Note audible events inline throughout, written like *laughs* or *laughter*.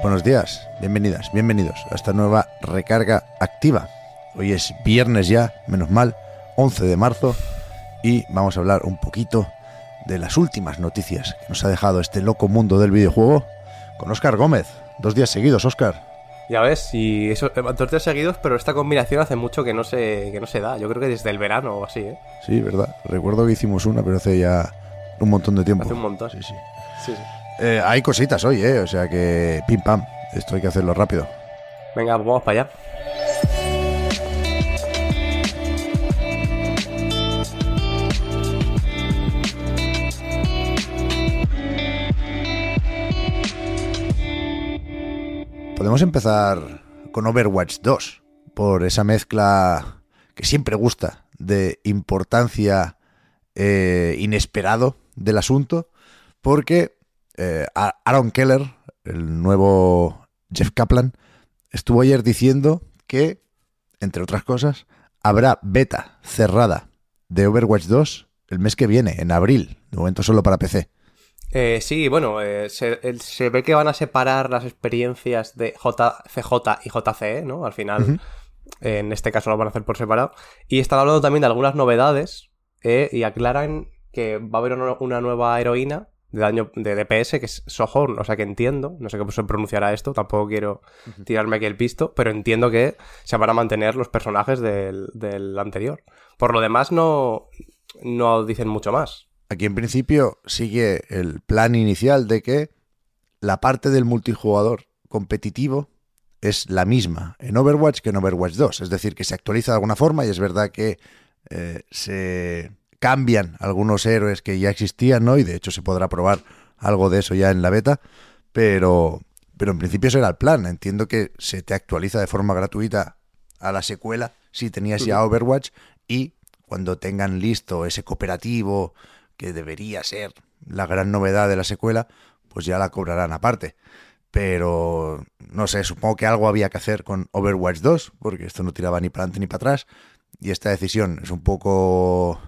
Buenos días, bienvenidas, bienvenidos a esta nueva recarga activa. Hoy es viernes ya, menos mal, 11 de marzo, y vamos a hablar un poquito de las últimas noticias que nos ha dejado este loco mundo del videojuego con Óscar Gómez. Dos días seguidos, Óscar. Ya ves, y eso, eh, dos días seguidos, pero esta combinación hace mucho que no se, que no se da. Yo creo que desde el verano o así, ¿eh? Sí, verdad. Recuerdo que hicimos una, pero hace ya un montón de tiempo. Hace un montón. Sí, sí. Sí, sí. Eh, hay cositas hoy, ¿eh? O sea que pim pam. Esto hay que hacerlo rápido. Venga, pues vamos para allá. Podemos empezar con Overwatch 2, por esa mezcla que siempre gusta de importancia eh, inesperado del asunto, porque eh, Aaron Keller, el nuevo Jeff Kaplan, estuvo ayer diciendo que, entre otras cosas, habrá beta cerrada de Overwatch 2 el mes que viene, en abril, de momento solo para PC. Eh, sí, bueno, eh, se, ve que van a separar las experiencias de JCJ y JCE, ¿no? Al final, eh, en este caso lo van a hacer por separado. Y están hablando también de algunas novedades y aclaran que va a haber una nueva heroína de daño de DPS, que es Sohorn, o sea que entiendo, no sé cómo se pronunciará esto, tampoco quiero tirarme aquí el pisto, pero entiendo que se van a mantener los personajes del, del anterior. Por lo demás, no, no dicen mucho más. Aquí en principio sigue el plan inicial de que la parte del multijugador competitivo es la misma en Overwatch que en Overwatch 2. Es decir, que se actualiza de alguna forma y es verdad que eh, se cambian algunos héroes que ya existían, ¿no? Y de hecho se podrá probar algo de eso ya en la beta, pero, pero en principio ese era el plan. Entiendo que se te actualiza de forma gratuita a la secuela si tenías ya Overwatch y cuando tengan listo ese cooperativo que debería ser la gran novedad de la secuela, pues ya la cobrarán aparte. Pero no sé, supongo que algo había que hacer con Overwatch 2, porque esto no tiraba ni para adelante ni para atrás. Y esta decisión es un poco...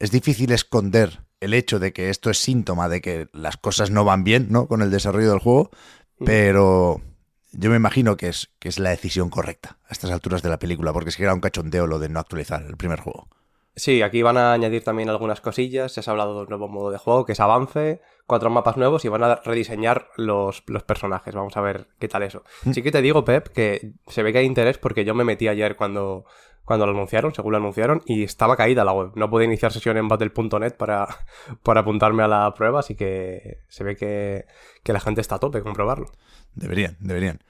Es difícil esconder el hecho de que esto es síntoma de que las cosas no van bien, ¿no? Con el desarrollo del juego, pero yo me imagino que es, que es la decisión correcta a estas alturas de la película, porque es que era un cachondeo lo de no actualizar el primer juego. Sí, aquí van a añadir también algunas cosillas. Ya se ha hablado de un nuevo modo de juego que es avance, cuatro mapas nuevos y van a rediseñar los, los personajes. Vamos a ver qué tal eso. Sí que te digo, Pep, que se ve que hay interés porque yo me metí ayer cuando, cuando lo anunciaron, según lo anunciaron, y estaba caída la web. No pude iniciar sesión en battle.net para, *laughs* para apuntarme a la prueba, así que se ve que, que la gente está a tope con probarlo. Deberían, deberían.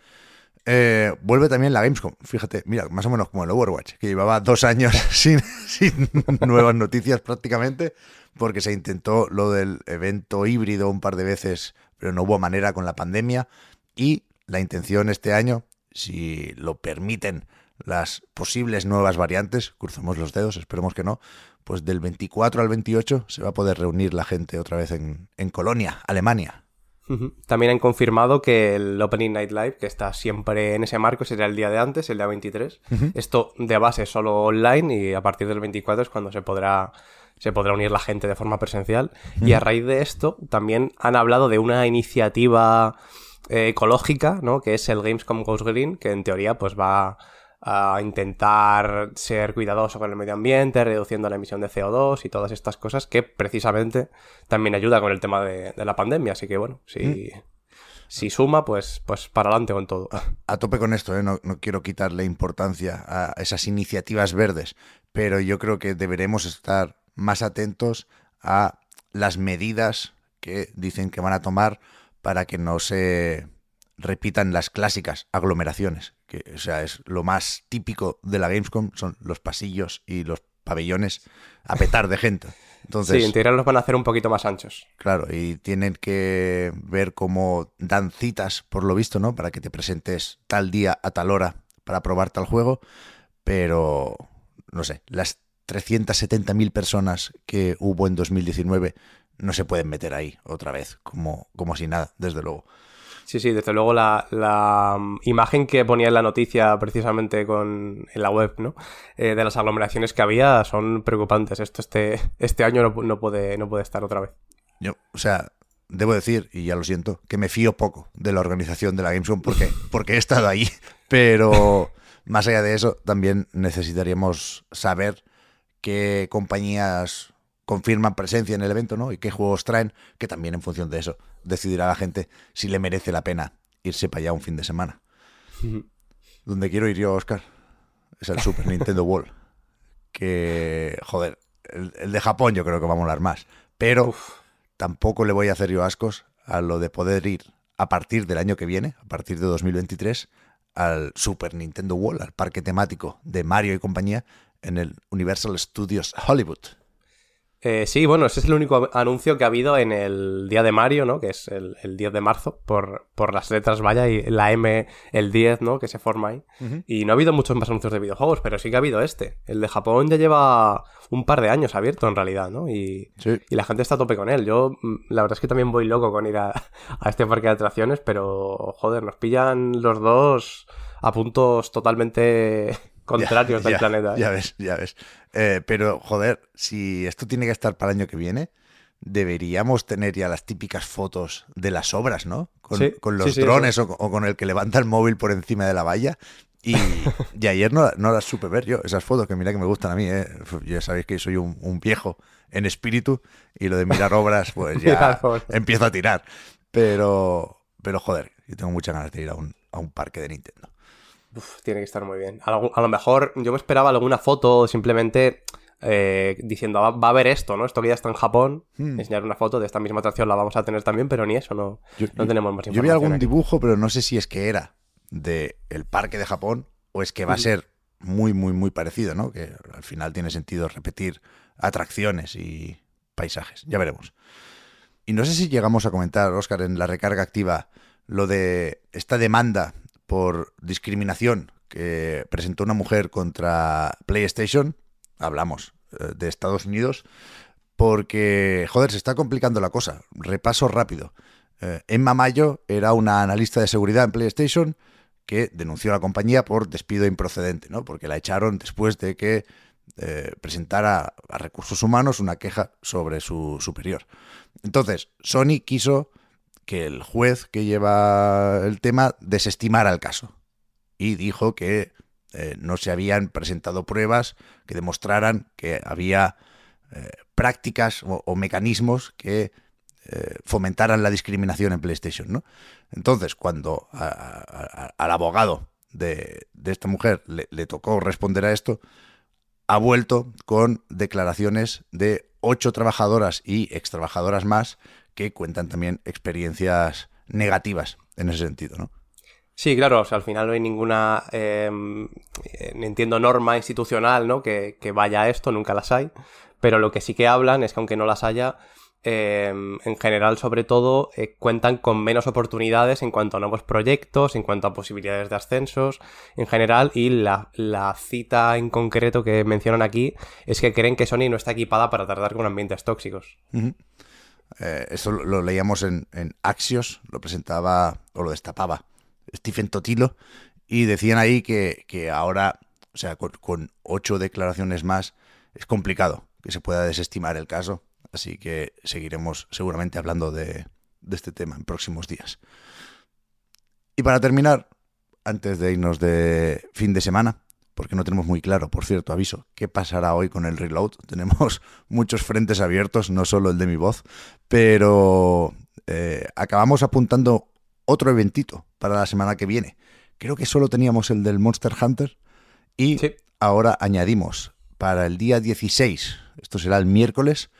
Eh, vuelve también la Gamescom. Fíjate, mira, más o menos como el Overwatch, que llevaba dos años *laughs* sin, sin nuevas noticias prácticamente, porque se intentó lo del evento híbrido un par de veces, pero no hubo manera con la pandemia. Y la intención este año, si lo permiten las posibles nuevas variantes, cruzamos los dedos, esperemos que no, pues del 24 al 28 se va a poder reunir la gente otra vez en, en Colonia, Alemania. También han confirmado que el Opening Night Live, que está siempre en ese marco, será el día de antes, el día 23. Esto de base es solo online y a partir del 24 es cuando se podrá, se podrá unir la gente de forma presencial. Y a raíz de esto también han hablado de una iniciativa eh, ecológica, ¿no? Que es el Gamescom Goes Green, que en teoría pues va a intentar ser cuidadoso con el medio ambiente, reduciendo la emisión de CO2 y todas estas cosas que precisamente también ayuda con el tema de, de la pandemia. Así que bueno, si, si suma, pues, pues para adelante con todo. a tope con esto, ¿eh? no, no quiero quitarle importancia a esas iniciativas verdes, pero yo creo que deberemos estar más atentos a las medidas que dicen que van a tomar para que no se repitan las clásicas aglomeraciones, que o sea, es lo más típico de la Gamescom, son los pasillos y los pabellones a petar de gente. *laughs* Entonces, sí, en teoría los van a hacer un poquito más anchos. Claro, y tienen que ver cómo dan citas, por lo visto, ¿no? Para que te presentes tal día a tal hora para probar tal juego, pero no sé, las 370.000 personas que hubo en 2019 no se pueden meter ahí otra vez, como, como si nada, desde luego. Sí, sí, desde luego la, mm, imagen que ponía en la noticia precisamente con, en la web, ¿no? Eh, de las aglomeraciones que había son preocupantes. Esto este, este año no, puede, no puede estar otra vez. Yo, o sea, debo decir, y ya lo siento, que me fío poco de la organización de la Gamescom porque, *laughs* porque he estado ahí. Pero más allá de eso, también necesitaríamos saber qué compañías confirman presencia en el evento, ¿no? Y qué juegos traen, que también en función de eso decidirá la gente si le merece la pena irse para allá un fin de semana. Donde quiero ir yo, Oscar, es el Super Nintendo World. Que, joder, el, de Japón yo creo que va a molar más. Pero tampoco le voy a hacer yo ascos a lo de poder ir a partir del año que viene, a partir de 2023, al Super Nintendo World, al parque temático de Mario y compañía en el Universal Studios Hollywood. Eh, sí, bueno, ese es el único anuncio que ha habido en el día de Mario, ¿no? Que es el, 10 de marzo, por, por, las letras vaya y la M, el 10, ¿no? Que se forma ahí. Y no ha habido muchos más anuncios de videojuegos, pero sí que ha habido este. El de Japón ya lleva un par de años abierto en realidad, ¿no? Y, y la gente está a tope con él. Yo, mm, la verdad es que también voy loco con ir a, a este parque de atracciones, pero, joder, nos pillan los dos a puntos totalmente contrarios del planeta. ¿eh? Ya ves, ya ves. Eh, pero, joder, si esto tiene que estar para el año que viene, deberíamos tener ya las típicas fotos de las obras, ¿no? Con, los drones o, con el que levanta el móvil por encima de la valla. *laughs* Y, ayer no, no, las supe ver yo, esas fotos que mira que me gustan a mí. ¿eh? Ya sabéis que soy un, viejo en espíritu y lo de mirar obras, pues *laughs* ya empiezo a tirar. Pero, pero joder, yo tengo muchas ganas de ir a un, a un parque de Nintendo tiene que estar muy bien. A lo, mejor yo me esperaba alguna foto simplemente eh, diciendo, va, a haber esto, ¿no? Esto que ya está en Japón. Hmm. Enseñar una foto de esta misma atracción la vamos a tener también, pero ni eso, no, no tenemos más información. Yo vi algún dibujo, pero no sé si es que era del el parque de Japón o es que va a ser muy, muy, muy parecido, ¿no? Que al final tiene sentido repetir atracciones y paisajes. Ya veremos. Y no sé si llegamos a comentar, Oscar, en la recarga activa, lo de esta demanda por discriminación que presentó una mujer contra PlayStation, hablamos eh, de Estados Unidos, porque, joder, se está complicando la cosa. Repaso rápido. Eh, Emma Mayo era una analista de seguridad en PlayStation que denunció a la compañía por despido improcedente, ¿no? Porque la echaron después de que eh, presentara a recursos humanos una queja sobre su superior. Entonces, Sony quiso que el juez que lleva el tema desestimara el caso y dijo que eh, no se habían presentado pruebas que demostraran que había eh, prácticas o, mecanismos que eh, fomentaran la discriminación en PlayStation. Entonces, cuando al abogado de, esta mujer le, tocó responder a esto, ha vuelto con declaraciones de ocho trabajadoras y ex trabajadoras más que cuentan también experiencias negativas en ese sentido, ¿no? Sí, claro, o sea, al final no hay ninguna, em, entiendo, norma institucional, ¿no? Que, vaya a esto, nunca las hay, pero lo que sí que hablan es que aunque no las haya, em, en general, sobre todo, eh, cuentan con menos oportunidades en cuanto a nuevos proyectos, en cuanto a posibilidades de ascensos, en general, y la, cita en concreto que mencionan aquí es que creen que Sony no está equipada para tratar con ambientes tóxicos. Eh, eso lo, leíamos en, Axios, lo presentaba o lo destapaba Stephen Totilo, y decían ahí que, ahora, o sea, con, ocho declaraciones más, es complicado que se pueda desestimar el caso. Así que seguiremos seguramente hablando de, de este tema en próximos días. Y para terminar, antes de irnos de fin de semana, porque no tenemos muy claro, por cierto, aviso, qué pasará hoy con el reload. *laughs* Tenemos muchos frentes abiertos, no solo el de mi voz, pero eh, acabamos apuntando otro eventito para la semana que viene. Creo que solo teníamos el del Monster Hunter y ahora añadimos para el día 16, esto será el miércoles,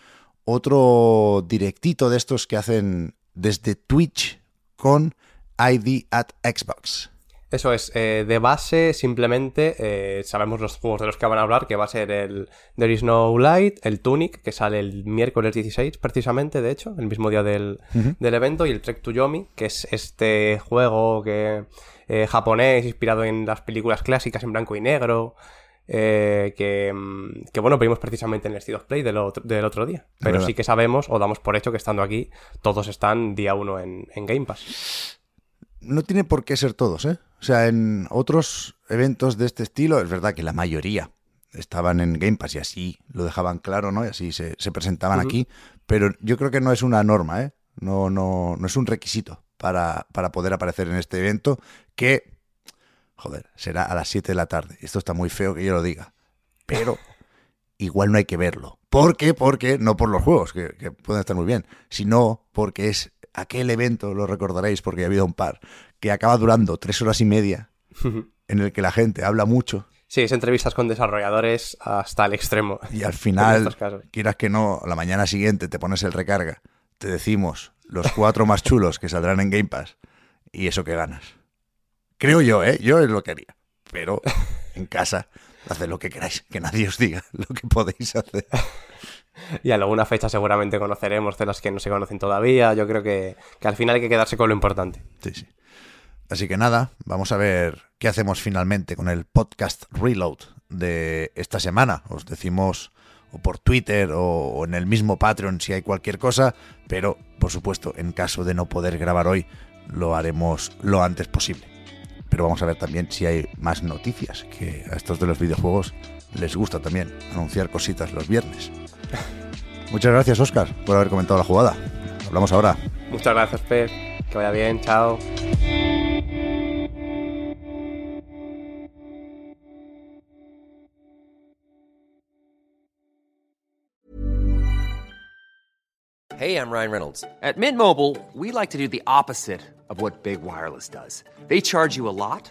otro directito de estos que hacen desde Twitch con ID at Xbox. Eso es, eh, de base simplemente eh, sabemos los juegos de los que van a hablar, que va a ser el There is no light, el Tunic, que sale el miércoles 16 precisamente, de hecho, el mismo día del, del evento, y el Trek to Yomi, que es este juego que eh, japonés inspirado en las películas clásicas en blanco y negro, eh, que, mm, que, bueno, vimos precisamente en el State of Play del otro, del otro día. Pero sí que sabemos o damos por hecho que estando aquí todos están día uno en, en Game Pass. No tiene por qué ser todos, ¿eh? O sea, en otros eventos de este estilo, es verdad que la mayoría estaban en Game Pass y así lo dejaban claro, ¿no? Y así se, se presentaban aquí. Pero yo creo que no es una norma, ¿eh? No, no, no es un requisito para, para poder aparecer en este evento que, joder, será a las 7 de la tarde. Esto está muy feo que yo lo diga. Pero *laughs* igual no hay que verlo. ¿Por qué? Porque no por los juegos, que, que pueden estar muy bien, sino porque es aquel evento, lo recordaréis porque ha habido un par, que acaba durando tres horas y media, *laughs* en el que la gente habla mucho Sí, es entrevistas con desarrolladores hasta el extremo. y al final, quieras que no, la mañana siguiente te pones el recarga, te decimos los cuatro más chulos que saldrán en Game Pass y eso que ganas. Creo yo, ¿eh? Yo es lo que haría. Pero en casa, haced lo que queráis, que nadie os diga lo que podéis hacer. *laughs* Y alguna fecha seguramente conoceremos de las que no se conocen todavía. Yo creo que, que al final hay que quedarse con lo importante. Sí, sí. Así que nada, vamos a ver qué hacemos finalmente con el podcast Reload de esta semana. Os decimos o por Twitter o, o en el mismo Patreon si hay cualquier cosa, pero por supuesto, en caso de no poder grabar hoy, lo haremos lo antes posible. Pero vamos a ver también si hay más noticias, que a estos de los videojuegos les gusta también anunciar cositas los viernes. Muchas gracias, Oscar, por haber comentado la jugada. Hablamos ahora. Muchas gracias, Pep. Que vaya bien. Chao. Hey, I'm Ryan Reynolds. At Mint Mobile, we like to do the opposite of what Big Wireless does. They charge you a lot,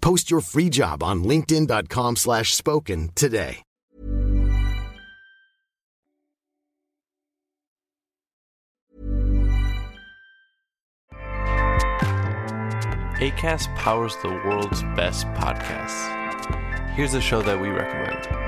Post your free job on linkedin.com/spoken slash spoken today. ACAST powers the world's best podcasts. Here's a show that we recommend.